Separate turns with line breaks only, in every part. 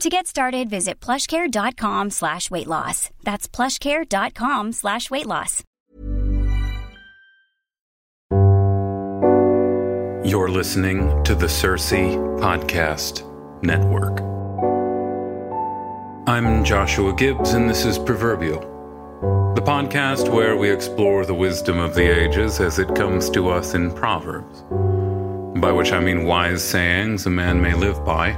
To get started, visit plushcare.com slash weight loss. That's plushcare.com slash weight loss.
You're listening to the Circe Podcast Network. I'm Joshua Gibbs, and this is Proverbial, the podcast where we explore the wisdom of the ages as it comes to us in Proverbs. By which I mean wise sayings a man may live by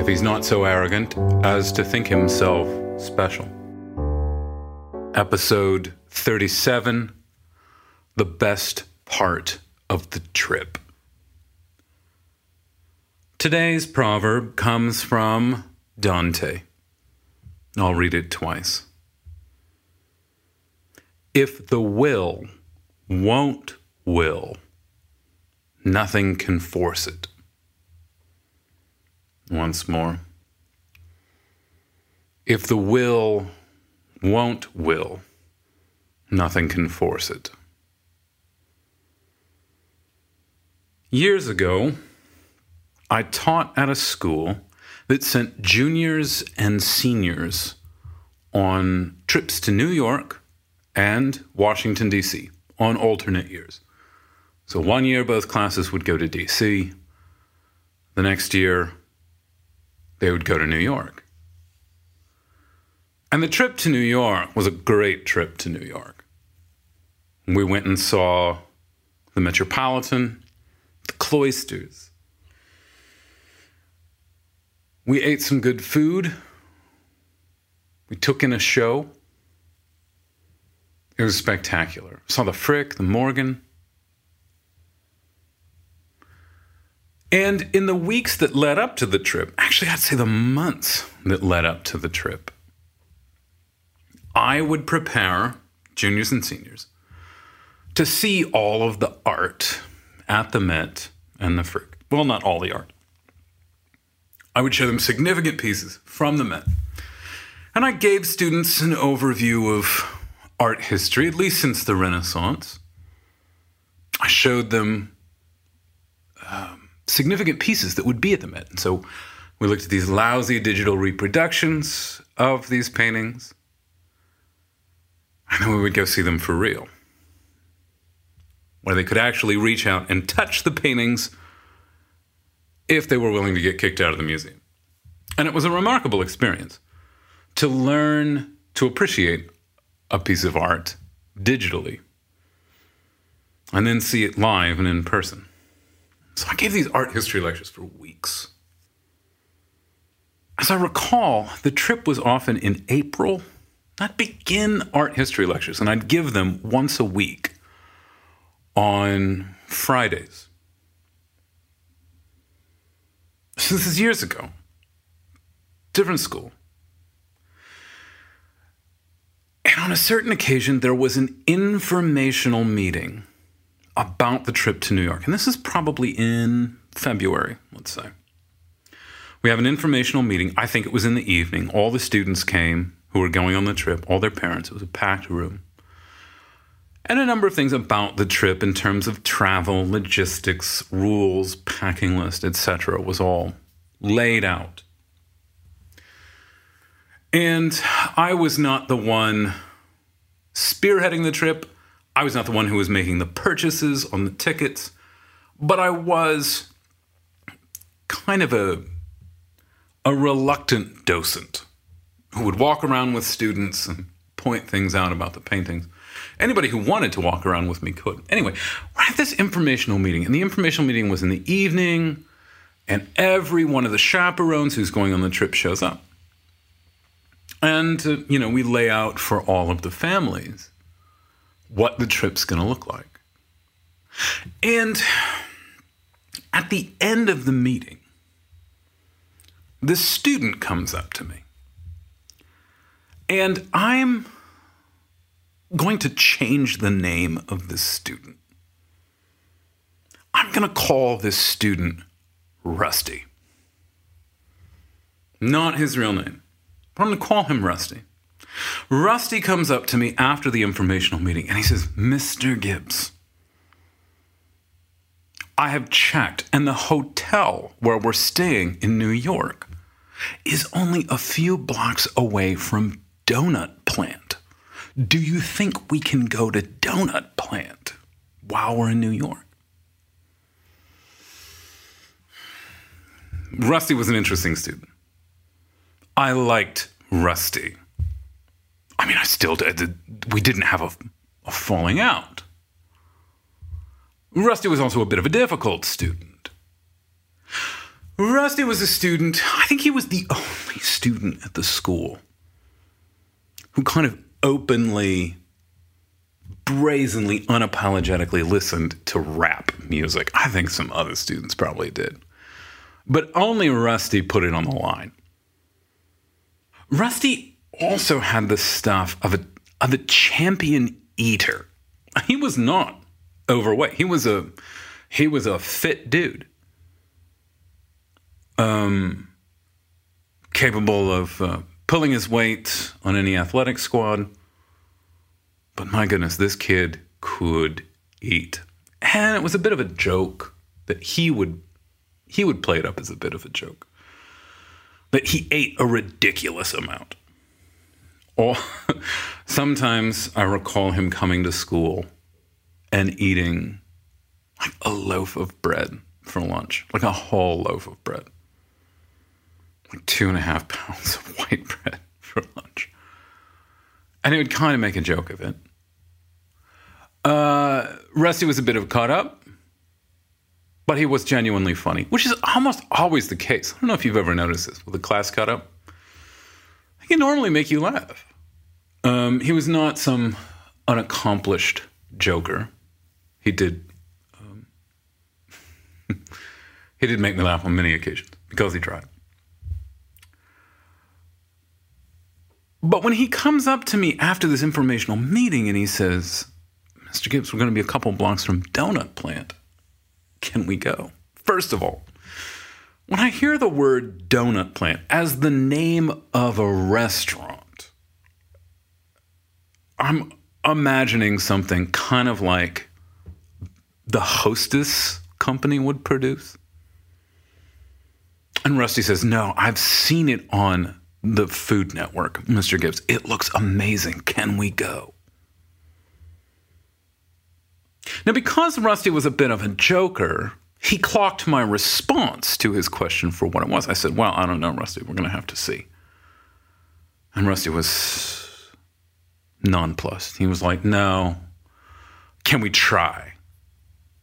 if he's not so arrogant as to think himself special. Episode 37 The Best Part of the Trip. Today's proverb comes from Dante. I'll read it twice. If the will won't will, nothing can force it. Once more. If the will won't will, nothing can force it. Years ago, I taught at a school that sent juniors and seniors on trips to New York and Washington, D.C. on alternate years. So one year, both classes would go to D.C. The next year, they would go to New York. And the trip to New York was a great trip to New York. We went and saw the Metropolitan, the cloisters. We ate some good food. We took in a show. It was spectacular. Saw the Frick, the Morgan. And in the weeks that led up to the trip, actually, I'd say the months that led up to the trip, I would prepare juniors and seniors to see all of the art at the Met and the Frick. Well, not all the art. I would show them significant pieces from the Met. And I gave students an overview of art history, at least since the Renaissance. I showed them um, significant pieces that would be at the Met. And so we looked at these lousy digital reproductions of these paintings, and then we would go see them for real, where they could actually reach out and touch the paintings if they were willing to get kicked out of the museum. And it was a remarkable experience to learn to appreciate a piece of art digitally and then see it live and in person. So I gave these art history lectures for weeks. As I recall, the trip was often in April. I'd begin art history lectures and I'd give them once a week on Fridays. So this is years ago. Different school. And on a certain occasion, there was an informational meeting about the trip to New York. And this is probably in February, let's say. We have an informational meeting. I think it was in the evening. All the students came who were going on the trip, all their parents. It was a packed room. And a number of things about the trip in terms of travel, logistics, rules, packing list, etc. was all laid out. And I was not the one spearheading the trip. I was not the one who was making the purchases on the tickets, but I was kind of a a reluctant docent who would walk around with students and point things out about the paintings. Anybody who wanted to walk around with me could. Anyway, we're at this informational meeting, and the informational meeting was in the evening, and every one of the chaperones who's going on the trip shows up. And, uh, you know, we lay out for all of the families what the trip's going to look like. And at the end of the meeting, the student comes up to me. And I'm going to change the name of this student. I'm going to call this student Rusty. Not his real name. But I'm going to call him Rusty. Rusty comes up to me after the informational meeting and he says, Mr. Gibbs, I have checked, and the hotel where we're staying in New York is only a few blocks away from Donut Plant. Do you think we can go to Donut Plant while we're in New York? Rusty was an interesting student. I liked Rusty. I mean, I still did. We didn't have a, a falling out. Rusty was also a bit of a difficult student. Rusty was a student, I think he was the only student at the school who kind of openly, brazenly, unapologetically listened to rap music. I think some other students probably did. But only Rusty put it on the line. Rusty also had the stuff of a of a champion eater. He was not overweight. He was a he was a fit dude. Um capable of uh, pulling his weight on any athletic squad. But my goodness, this kid could eat. And it was a bit of a joke that he would he would play it up as a bit of a joke. But he ate a ridiculous amount. Sometimes I recall him coming to school and eating like a loaf of bread for lunch, like a whole loaf of bread, like two and a half pounds of white bread for lunch. And he would kind of make a joke of it. Uh, Rusty was a bit of a cut up, but he was genuinely funny, which is almost always the case. I don't know if you've ever noticed this with a class cut up. He can normally make you laugh. Um, he was not some unaccomplished joker. He did. Um, he did make me laugh on many occasions because he tried. But when he comes up to me after this informational meeting and he says, Mr. Gibbs, we're going to be a couple blocks from Donut Plant. Can we go? First of all, when I hear the word Donut Plant as the name of a restaurant, I'm imagining something kind of like the hostess company would produce. And Rusty says, No, I've seen it on the Food Network, Mr. Gibbs. It looks amazing. Can we go? Now, because Rusty was a bit of a joker, he clocked my response to his question for what it was. I said, Well, I don't know, Rusty. We're going to have to see. And Rusty was nonplussed. He was like, No, can we try?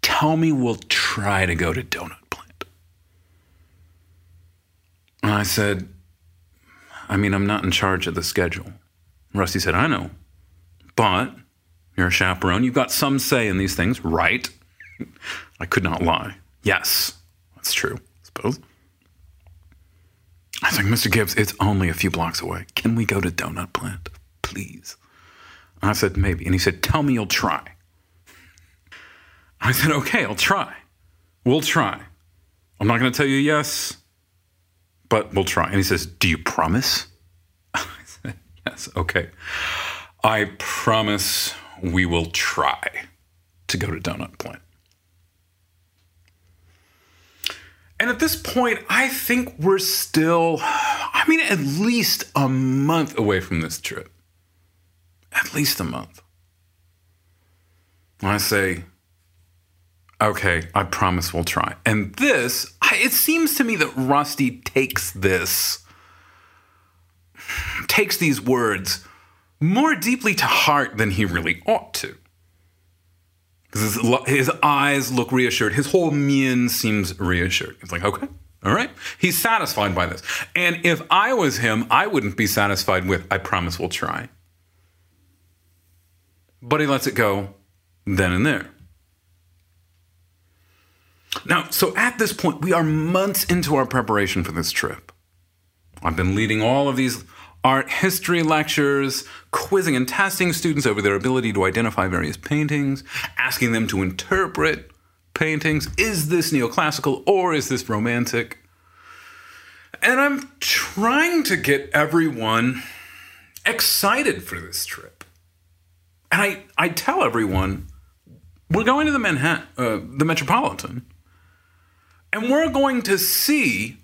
Tell me we'll try to go to Donut Plant. And I said, I mean, I'm not in charge of the schedule. Rusty said, I know, but you're a chaperone. You've got some say in these things, right? I could not lie. Yes, that's true, I suppose. I was like, Mr. Gibbs, it's only a few blocks away. Can we go to Donut Plant, please? I said, maybe. And he said, tell me you'll try. I said, okay, I'll try. We'll try. I'm not going to tell you yes, but we'll try. And he says, do you promise? I said, yes, okay. I promise we will try to go to Donut Plant. And at this point, I think we're still, I mean, at least a month away from this trip. At least a month. I say, okay, I promise we'll try. And this, it seems to me that Rusty takes this, takes these words more deeply to heart than he really ought to. His, his eyes look reassured. His whole mien seems reassured. It's like, okay, all right. He's satisfied by this. And if I was him, I wouldn't be satisfied with, I promise we'll try. But he lets it go then and there. Now, so at this point, we are months into our preparation for this trip. I've been leading all of these art history lectures, quizzing and testing students over their ability to identify various paintings, asking them to interpret paintings. Is this neoclassical or is this romantic? And I'm trying to get everyone excited for this trip. And I, I tell everyone, we're going to the Manhattan, uh, the Metropolitan, and we're going to see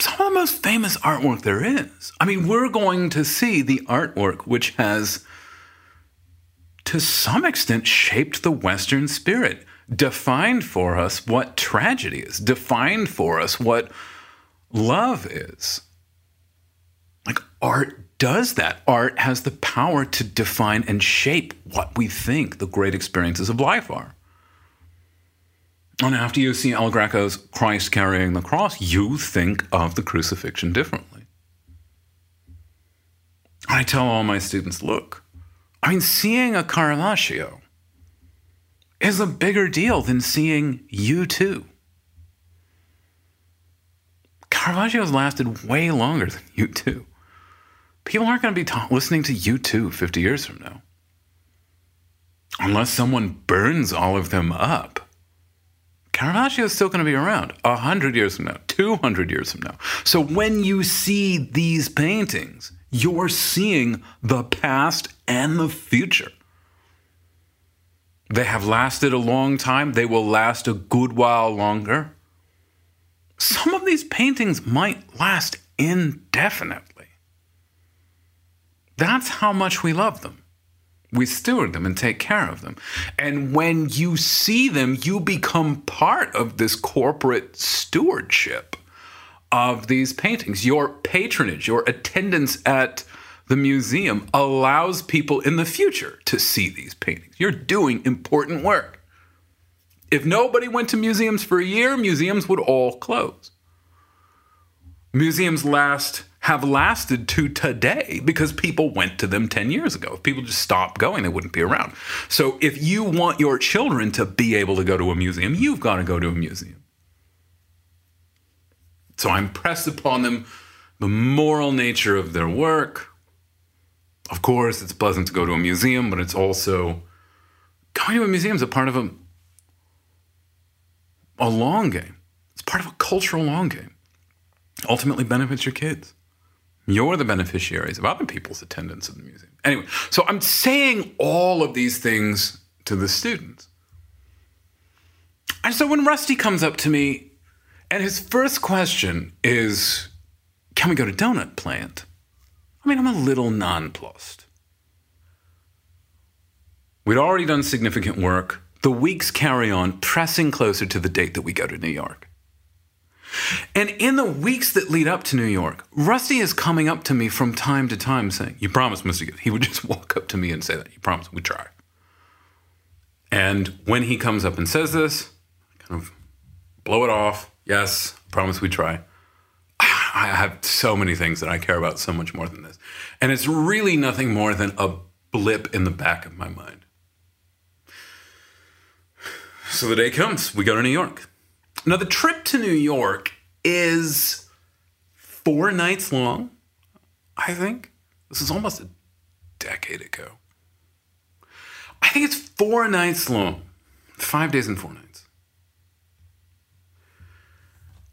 some of the most famous artwork there is. I mean, we're going to see the artwork which has, to some extent, shaped the Western spirit, defined for us what tragedy is, defined for us what love is. Like, art does that. Art has the power to define and shape what we think the great experiences of life are. And after you see El Greco's Christ carrying the cross, you think of the crucifixion differently. I tell all my students look, I mean, seeing a Caravaggio is a bigger deal than seeing U2. Caravaggio's lasted way longer than U2. People aren't going to be ta- listening to U2 50 years from now. Unless someone burns all of them up. Caravaggio is still going to be around 100 years from now, 200 years from now. So when you see these paintings, you're seeing the past and the future. They have lasted a long time, they will last a good while longer. Some of these paintings might last indefinitely. That's how much we love them. We steward them and take care of them. And when you see them, you become part of this corporate stewardship of these paintings. Your patronage, your attendance at the museum allows people in the future to see these paintings. You're doing important work. If nobody went to museums for a year, museums would all close. Museums last have lasted to today because people went to them 10 years ago. If people just stopped going, they wouldn't be around. So if you want your children to be able to go to a museum, you've got to go to a museum. So I impress upon them the moral nature of their work. Of course, it's pleasant to go to a museum, but it's also going to a museum is a part of a, a long game. It's part of a cultural long game. Ultimately benefits your kids. You're the beneficiaries of other people's attendance at the museum. Anyway, so I'm saying all of these things to the students. And so when Rusty comes up to me, and his first question is, Can we go to Donut Plant? I mean, I'm a little nonplussed. We'd already done significant work. The weeks carry on, pressing closer to the date that we go to New York. And in the weeks that lead up to New York, Rusty is coming up to me from time to time saying, You promised, Mr. Gibbs. He would just walk up to me and say that. You promised, we try. And when he comes up and says this, I kind of blow it off. Yes, promise we try. I have so many things that I care about so much more than this. And it's really nothing more than a blip in the back of my mind. So the day comes, we go to New York. Now, the trip to New York is four nights long, I think. This is almost a decade ago. I think it's four nights long, five days and four nights.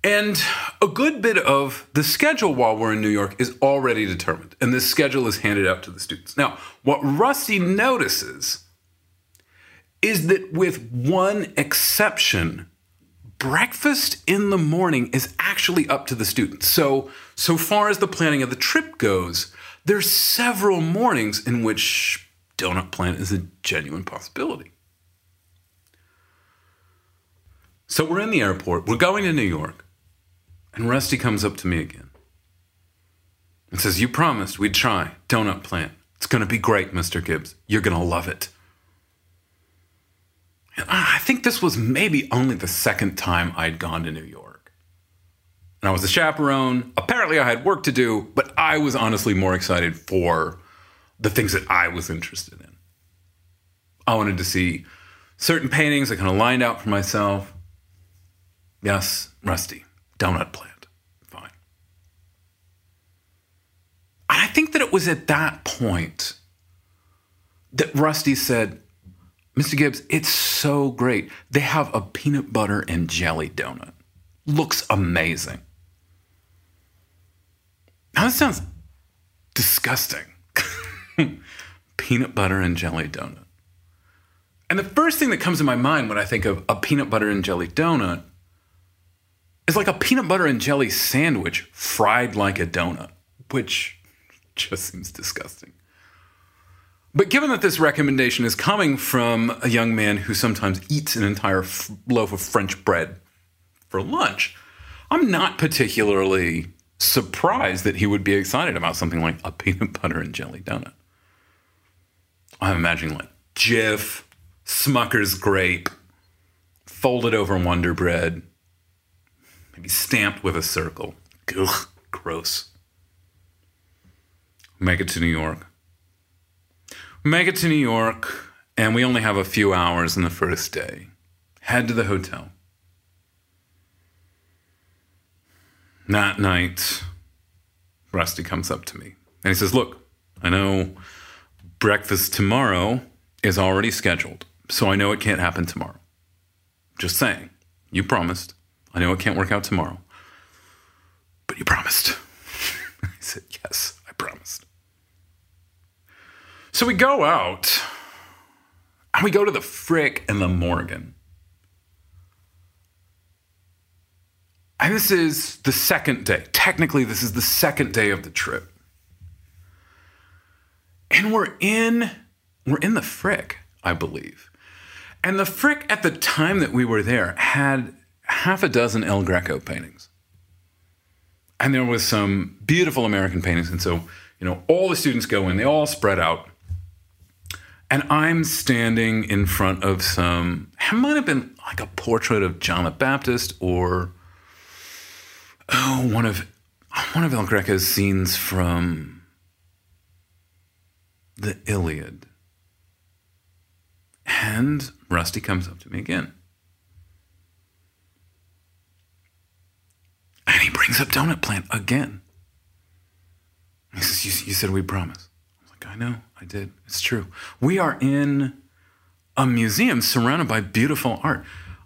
And a good bit of the schedule while we're in New York is already determined, and this schedule is handed out to the students. Now, what Rusty notices is that, with one exception, breakfast in the morning is actually up to the students. So, so far as the planning of the trip goes, there's several mornings in which donut plant is a genuine possibility. So we're in the airport, we're going to New York. And Rusty comes up to me again and says, You promised we'd try Donut Plant. It's going to be great, Mr. Gibbs. You're going to love it. And I think this was maybe only the second time I'd gone to New York. And I was a chaperone. Apparently, I had work to do, but I was honestly more excited for the things that I was interested in. I wanted to see certain paintings I kind of lined out for myself. Yes, Rusty donut plant. Fine. And I think that it was at that point that Rusty said, Mr. Gibbs, it's so great. They have a peanut butter and jelly donut. Looks amazing. Now, that sounds disgusting. peanut butter and jelly donut. And the first thing that comes to my mind when I think of a peanut butter and jelly donut is like a peanut butter and jelly sandwich fried like a donut, which just seems disgusting. But given that this recommendation is coming from a young man who sometimes eats an entire f- loaf of French bread for lunch, I'm not particularly surprised that he would be excited about something like a peanut butter and jelly donut. I'm imagining like Jif, Smucker's grape, folded over Wonder Bread, maybe stamped with a circle. Ugh, gross. Make it to New York. Make it to New York, and we only have a few hours in the first day. Head to the hotel. That night, Rusty comes up to me and he says, Look, I know breakfast tomorrow is already scheduled, so I know it can't happen tomorrow. Just saying, you promised. I know it can't work out tomorrow, but you promised. I said, Yes, I promised. So we go out and we go to the Frick and the Morgan. And this is the second day. Technically, this is the second day of the trip. And we're in we're in the Frick, I believe. And the Frick at the time that we were there had half a dozen El Greco paintings. And there was some beautiful American paintings. And so, you know, all the students go in, they all spread out. And I'm standing in front of some, it might have been like a portrait of John the Baptist or oh, one of one of El Greco's scenes from the Iliad. And Rusty comes up to me again. And he brings up Donut Plant again. He says, you, you said we promise. I know, I did. It's true. We are in a museum surrounded by beautiful art.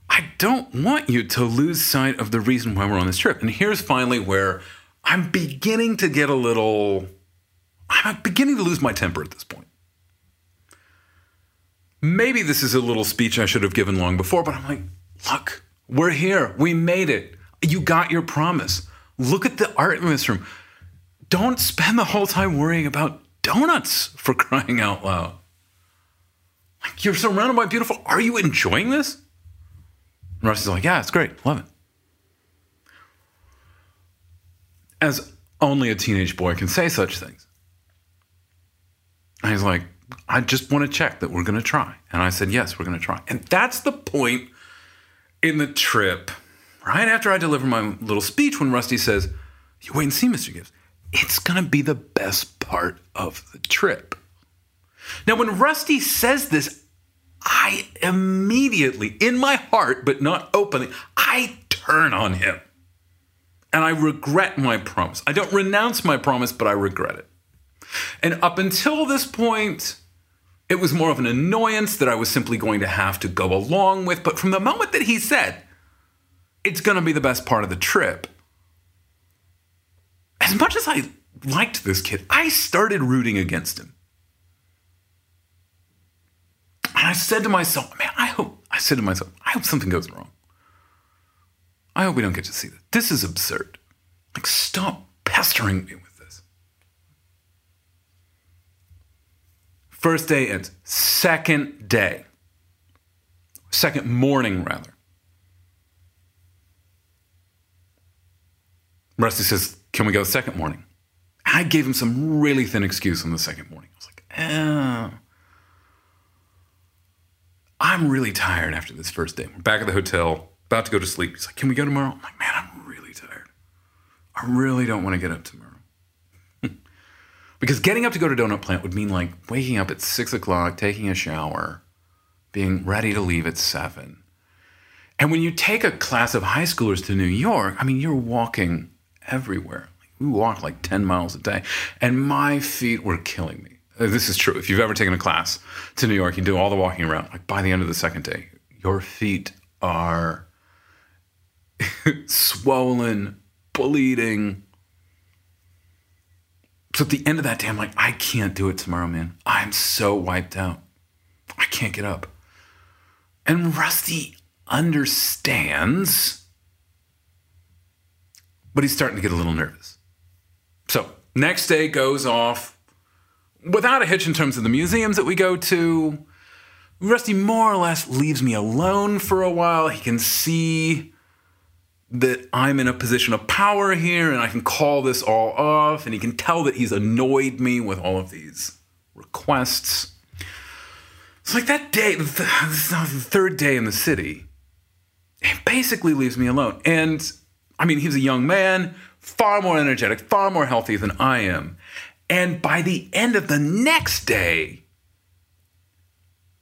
I don't want you to lose sight of the reason why we're on this trip. And here's finally where I'm beginning to get a little, I'm beginning to lose my temper at this point. Maybe this is a little speech I should have given long before, but I'm like, look, we're here. We made it. You got your promise. Look at the art in this room. Don't spend the whole time worrying about donuts for crying out loud. Like you're surrounded by beautiful. Are you enjoying this? And Rusty's like, yeah, it's great. Love it. As only a teenage boy can say such things. And he's like, I just want to check that we're going to try. And I said, yes, we're going to try. And that's the point in the trip right after I deliver my little speech when Rusty says, You wait and see, Mr. Gibbs. It's going to be the best part of the trip. Now, when Rusty says this, I immediately, in my heart, but not openly, I turn on him. And I regret my promise. I don't renounce my promise, but I regret it. And up until this point, it was more of an annoyance that I was simply going to have to go along with. But from the moment that he said, it's going to be the best part of the trip, as much as I liked this kid, I started rooting against him. And I said to myself, man, I hope, I said to myself, I hope something goes wrong. I hope we don't get to see this. This is absurd. Like, stop pestering me with this. First day ends. Second day. Second morning, rather. Rusty says, Can we go second morning? I gave him some really thin excuse on the second morning. I was like, eh. I'm really tired after this first day. We're back at the hotel, about to go to sleep. He's like, Can we go tomorrow? I'm like, Man, I'm really tired. I really don't want to get up tomorrow. because getting up to go to Donut Plant would mean like waking up at six o'clock, taking a shower, being ready to leave at seven. And when you take a class of high schoolers to New York, I mean, you're walking everywhere. We walked like 10 miles a day, and my feet were killing me. Uh, This is true. If you've ever taken a class to New York, you do all the walking around. Like by the end of the second day, your feet are swollen, bleeding. So at the end of that day, I'm like, I can't do it tomorrow, man. I'm so wiped out. I can't get up. And Rusty understands, but he's starting to get a little nervous. So next day goes off without a hitch in terms of the museums that we go to. Rusty more or less leaves me alone for a while. He can see that I'm in a position of power here and I can call this all off. And he can tell that he's annoyed me with all of these requests. It's like that day, the this is now the third day in the city. it basically leaves me alone. And I mean, he's a young man, far more energetic, far more healthy than I am. And by the end of the next day,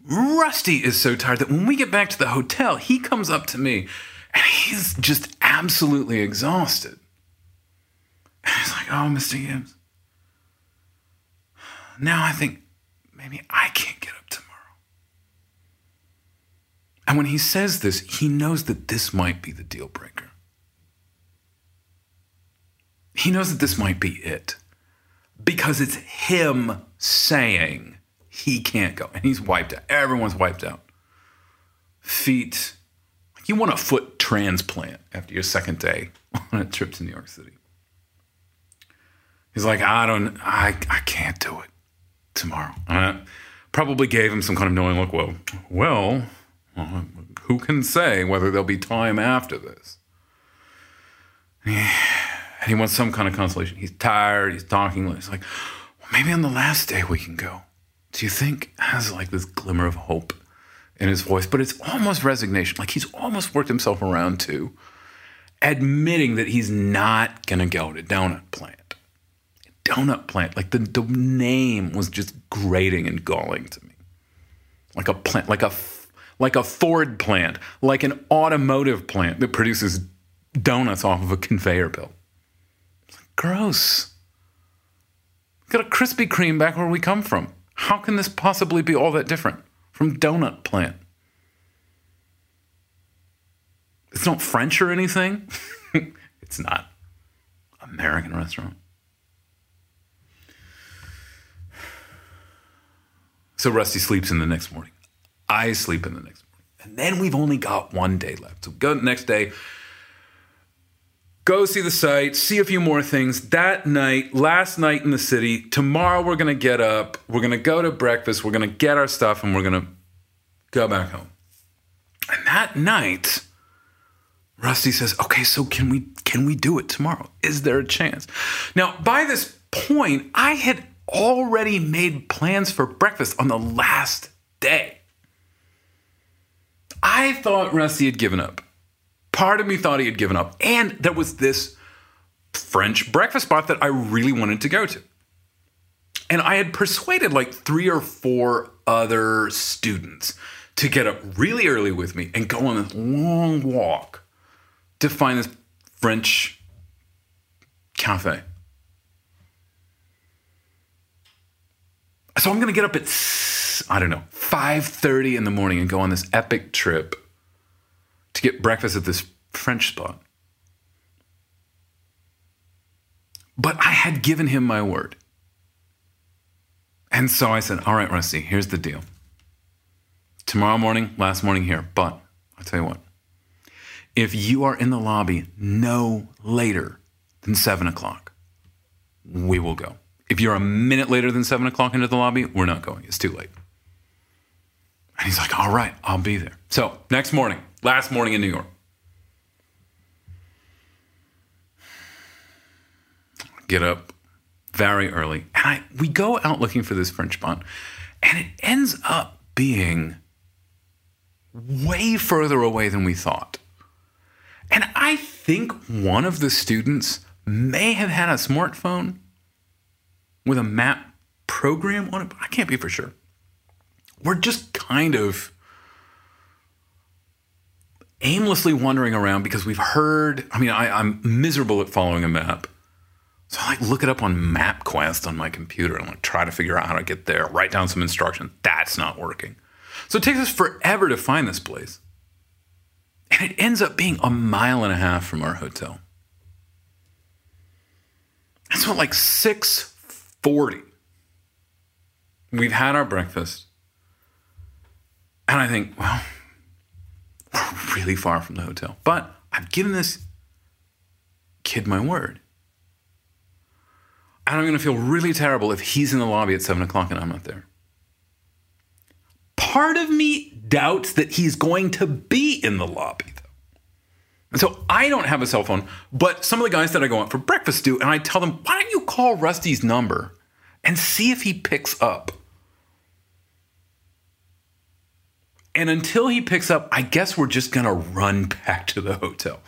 Rusty is so tired that when we get back to the hotel, he comes up to me and he's just absolutely exhausted. And he's like, Oh, Mr. Gibbs, now I think maybe I can't get up tomorrow. And when he says this, he knows that this might be the deal breaker. He knows that this might be it because it's him saying he can't go. And he's wiped out. Everyone's wiped out. Feet. You want a foot transplant after your second day on a trip to New York City. He's like, I don't, I, I can't do it tomorrow. Probably gave him some kind of knowing look. Well, well, who can say whether there'll be time after this? And he wants some kind of consolation. He's tired. He's talking. He's like, well, maybe on the last day we can go. Do you think has like this glimmer of hope in his voice? But it's almost resignation. Like he's almost worked himself around to admitting that he's not gonna go to Donut Plant. Donut Plant, like the, the name was just grating and galling to me. Like a plant, like a like a Ford plant, like an automotive plant that produces donuts off of a conveyor belt. Gross. Got a Krispy Kreme back where we come from. How can this possibly be all that different from Donut Plant? It's not French or anything. it's not. American restaurant. So Rusty sleeps in the next morning. I sleep in the next morning. And then we've only got one day left. So go next day, go see the site, see a few more things. That night, last night in the city, tomorrow we're going to get up, we're going to go to breakfast, we're going to get our stuff, and we're going to go back home. And that night, Rusty says, "Okay, so can we can we do it tomorrow? Is there a chance?" Now, by this point, I had already made plans for breakfast on the last day. I thought Rusty had given up. Part of me thought he had given up. And there was this French breakfast spot that I really wanted to go to. And I had persuaded like three or four other students to get up really early with me and go on this long walk to find this French cafe. So I'm going to get up at I don't know, 5:30 in the morning and go on this epic trip to get breakfast at this French spot. But I had given him my word. And so I said, All right, Rusty, here's the deal. Tomorrow morning, last morning here, but I'll tell you what. If you are in the lobby no later than seven o'clock, we will go. If you're a minute later than seven o'clock into the lobby, we're not going. It's too late. And he's like, All right, I'll be there. So, next morning, last morning in New York, get up very early, and I we go out looking for this French spot, and it ends up being way further away than we thought. And I think one of the students may have had a smartphone with a map program on it, but I can't be for sure. We're just kind of aimlessly wandering around because we've heard. I mean, I, am miserable at following a map. So I like look it up on MapQuest on my computer and like try to figure out how to get there, write down some instructions. That's not working. So it takes us forever to find this place. And it ends up being a mile and a half from our hotel. And so at like 640, we've had our breakfast. And I think, well, we're really far from the hotel. But I've given this kid my word. And I'm going to feel really terrible if he's in the lobby at seven o'clock and I'm not there. Part of me doubts that he's going to be in the lobby, though. And so I don't have a cell phone, but some of the guys that I go out for breakfast do, and I tell them, why don't you call Rusty's number and see if he picks up? And until he picks up, I guess we're just gonna run back to the hotel.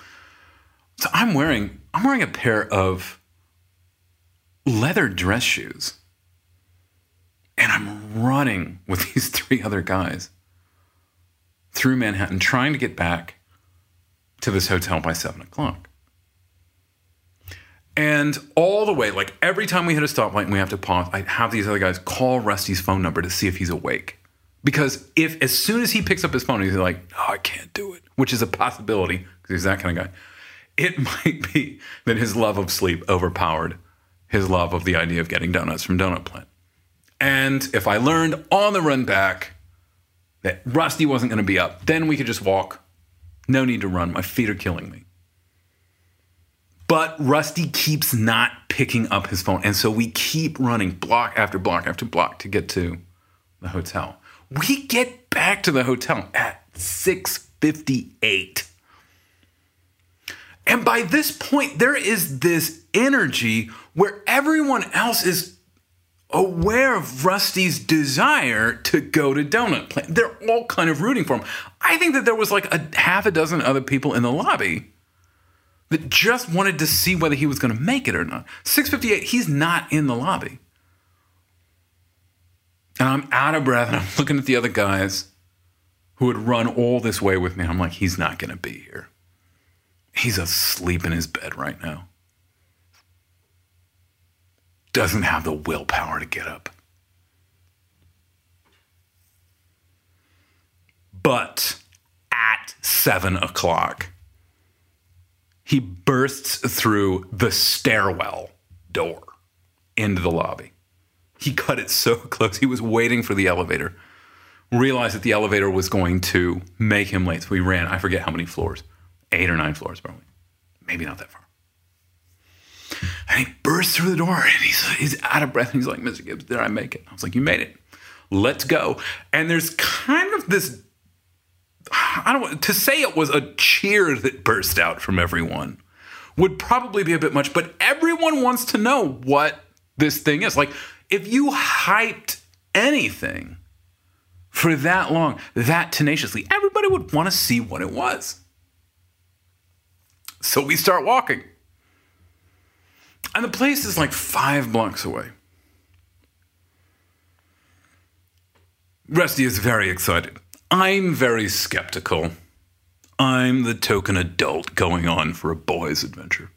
So I'm wearing I'm wearing a pair of leather dress shoes. And I'm running with these three other guys through Manhattan trying to get back to this hotel by seven o'clock. And all the way, like every time we hit a stoplight and we have to pause, I have these other guys call Rusty's phone number to see if he's awake. Because if as soon as he picks up his phone, he's like, "No, I can't do it," which is a possibility because he's that kind of guy. It might be that his love of sleep overpowered his love of the idea of getting donuts from Donut Plant. And if I learned on the run back that Rusty wasn't going to be up, then we could just walk. No need to run. My feet are killing me. But Rusty keeps not picking up his phone. And so we keep running block after block after block to get to the hotel. We get back to the hotel at 658. And by this point, there is this energy where everyone else is aware of Rusty's desire to go to Donut Plant. They're all kind of rooting for him. I think that there was like a half a dozen other people in the lobby that just wanted to see whether he was going to make it or not. 658, he's not in the lobby. And I'm out of breath and I'm looking at the other guys who had run all this way with me. I'm like, he's not going to be here. He's asleep in his bed right now doesn't have the willpower to get up. But at seven o'clock, he bursts through the stairwell door into the lobby. He cut it so close. He was waiting for the elevator. Realized that the elevator was going to make him late. So we ran, I forget how many floors, eight or nine floors, probably. Maybe not that far. And he bursts through the door and he's, he's out of breath. And he's like, Mr. Gibbs, did I make it? I was like, You made it. Let's go. And there's kind of this I don't to say it was a cheer that burst out from everyone would probably be a bit much, but everyone wants to know what this thing is. Like, if you hyped anything for that long, that tenaciously, everybody would want to see what it was. So we start walking. And the place is like five blocks away. Rusty is very excited. I'm very skeptical. I'm the token adult going on for a boy's adventure.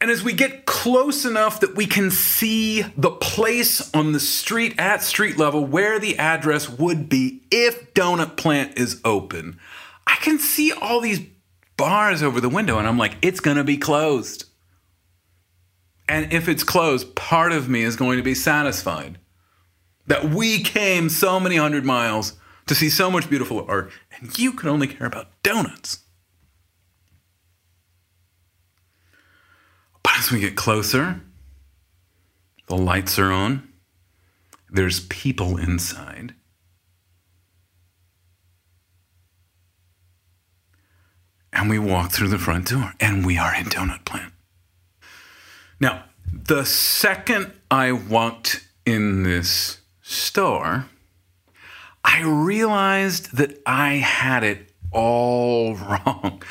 And as we get close enough that we can see the place on the street at street level where the address would be if Donut Plant is open, I can see all these bars over the window and I'm like, it's to be closed. And if it's closed, part of me is going to be satisfied that we came so many hundred miles to see so much beautiful art and you can only care about donuts. As we get closer, the lights are on, there's people inside. And we walk through the front door, and we are in Doughnut Plant. Now, the second I walked in this store, I realized that I had it all wrong.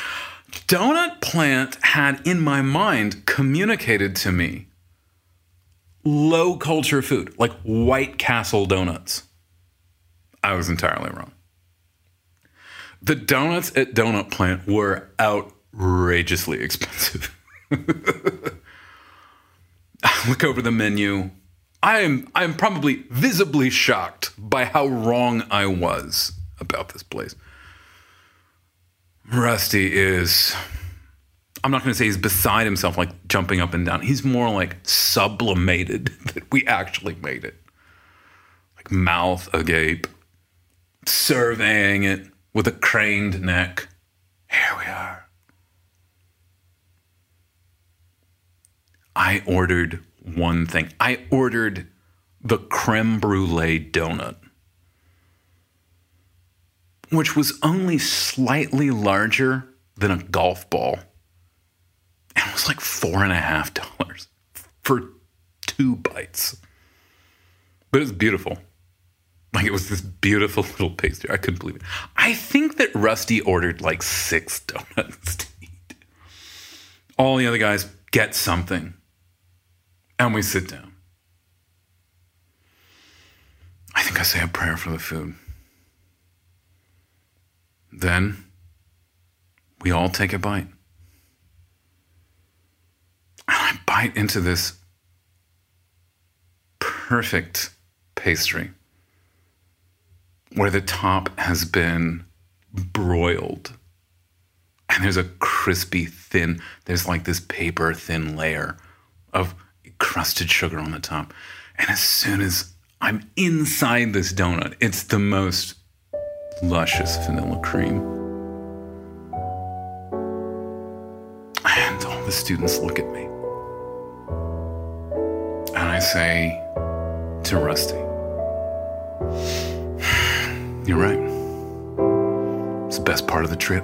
Doughnut Plant had in my mind communicated to me low culture food, like White Castle donuts. I was entirely wrong. The donuts at Doughnut Plant were outrageously expensive. I look over the menu. I am I'm probably visibly shocked by how wrong I was about this place. Rusty is I'm not going to say he's beside himself like jumping up and down. He's more like sublimated that we actually made it. Like mouth agape, surveying it with a craned neck. Here we are. I ordered one thing. I ordered the creme brulee donut, which was only slightly larger than a golf ball. And it was like four and a half dollars for two bites. But it was beautiful. Like it was this beautiful little pastry. I couldn't believe it. I think that Rusty ordered like six donuts to eat. All the other guys get something. And we sit down. I think I say a prayer for the food. Then we all take a bite. And I bite into this perfect pastry where the top has been broiled and there's a crispy thin there's like this paper thin layer of crusted sugar on the top and as soon as i'm inside this donut it's the most luscious vanilla cream and all the students look at me and i say to rusty you're right. It's the best part of the trip.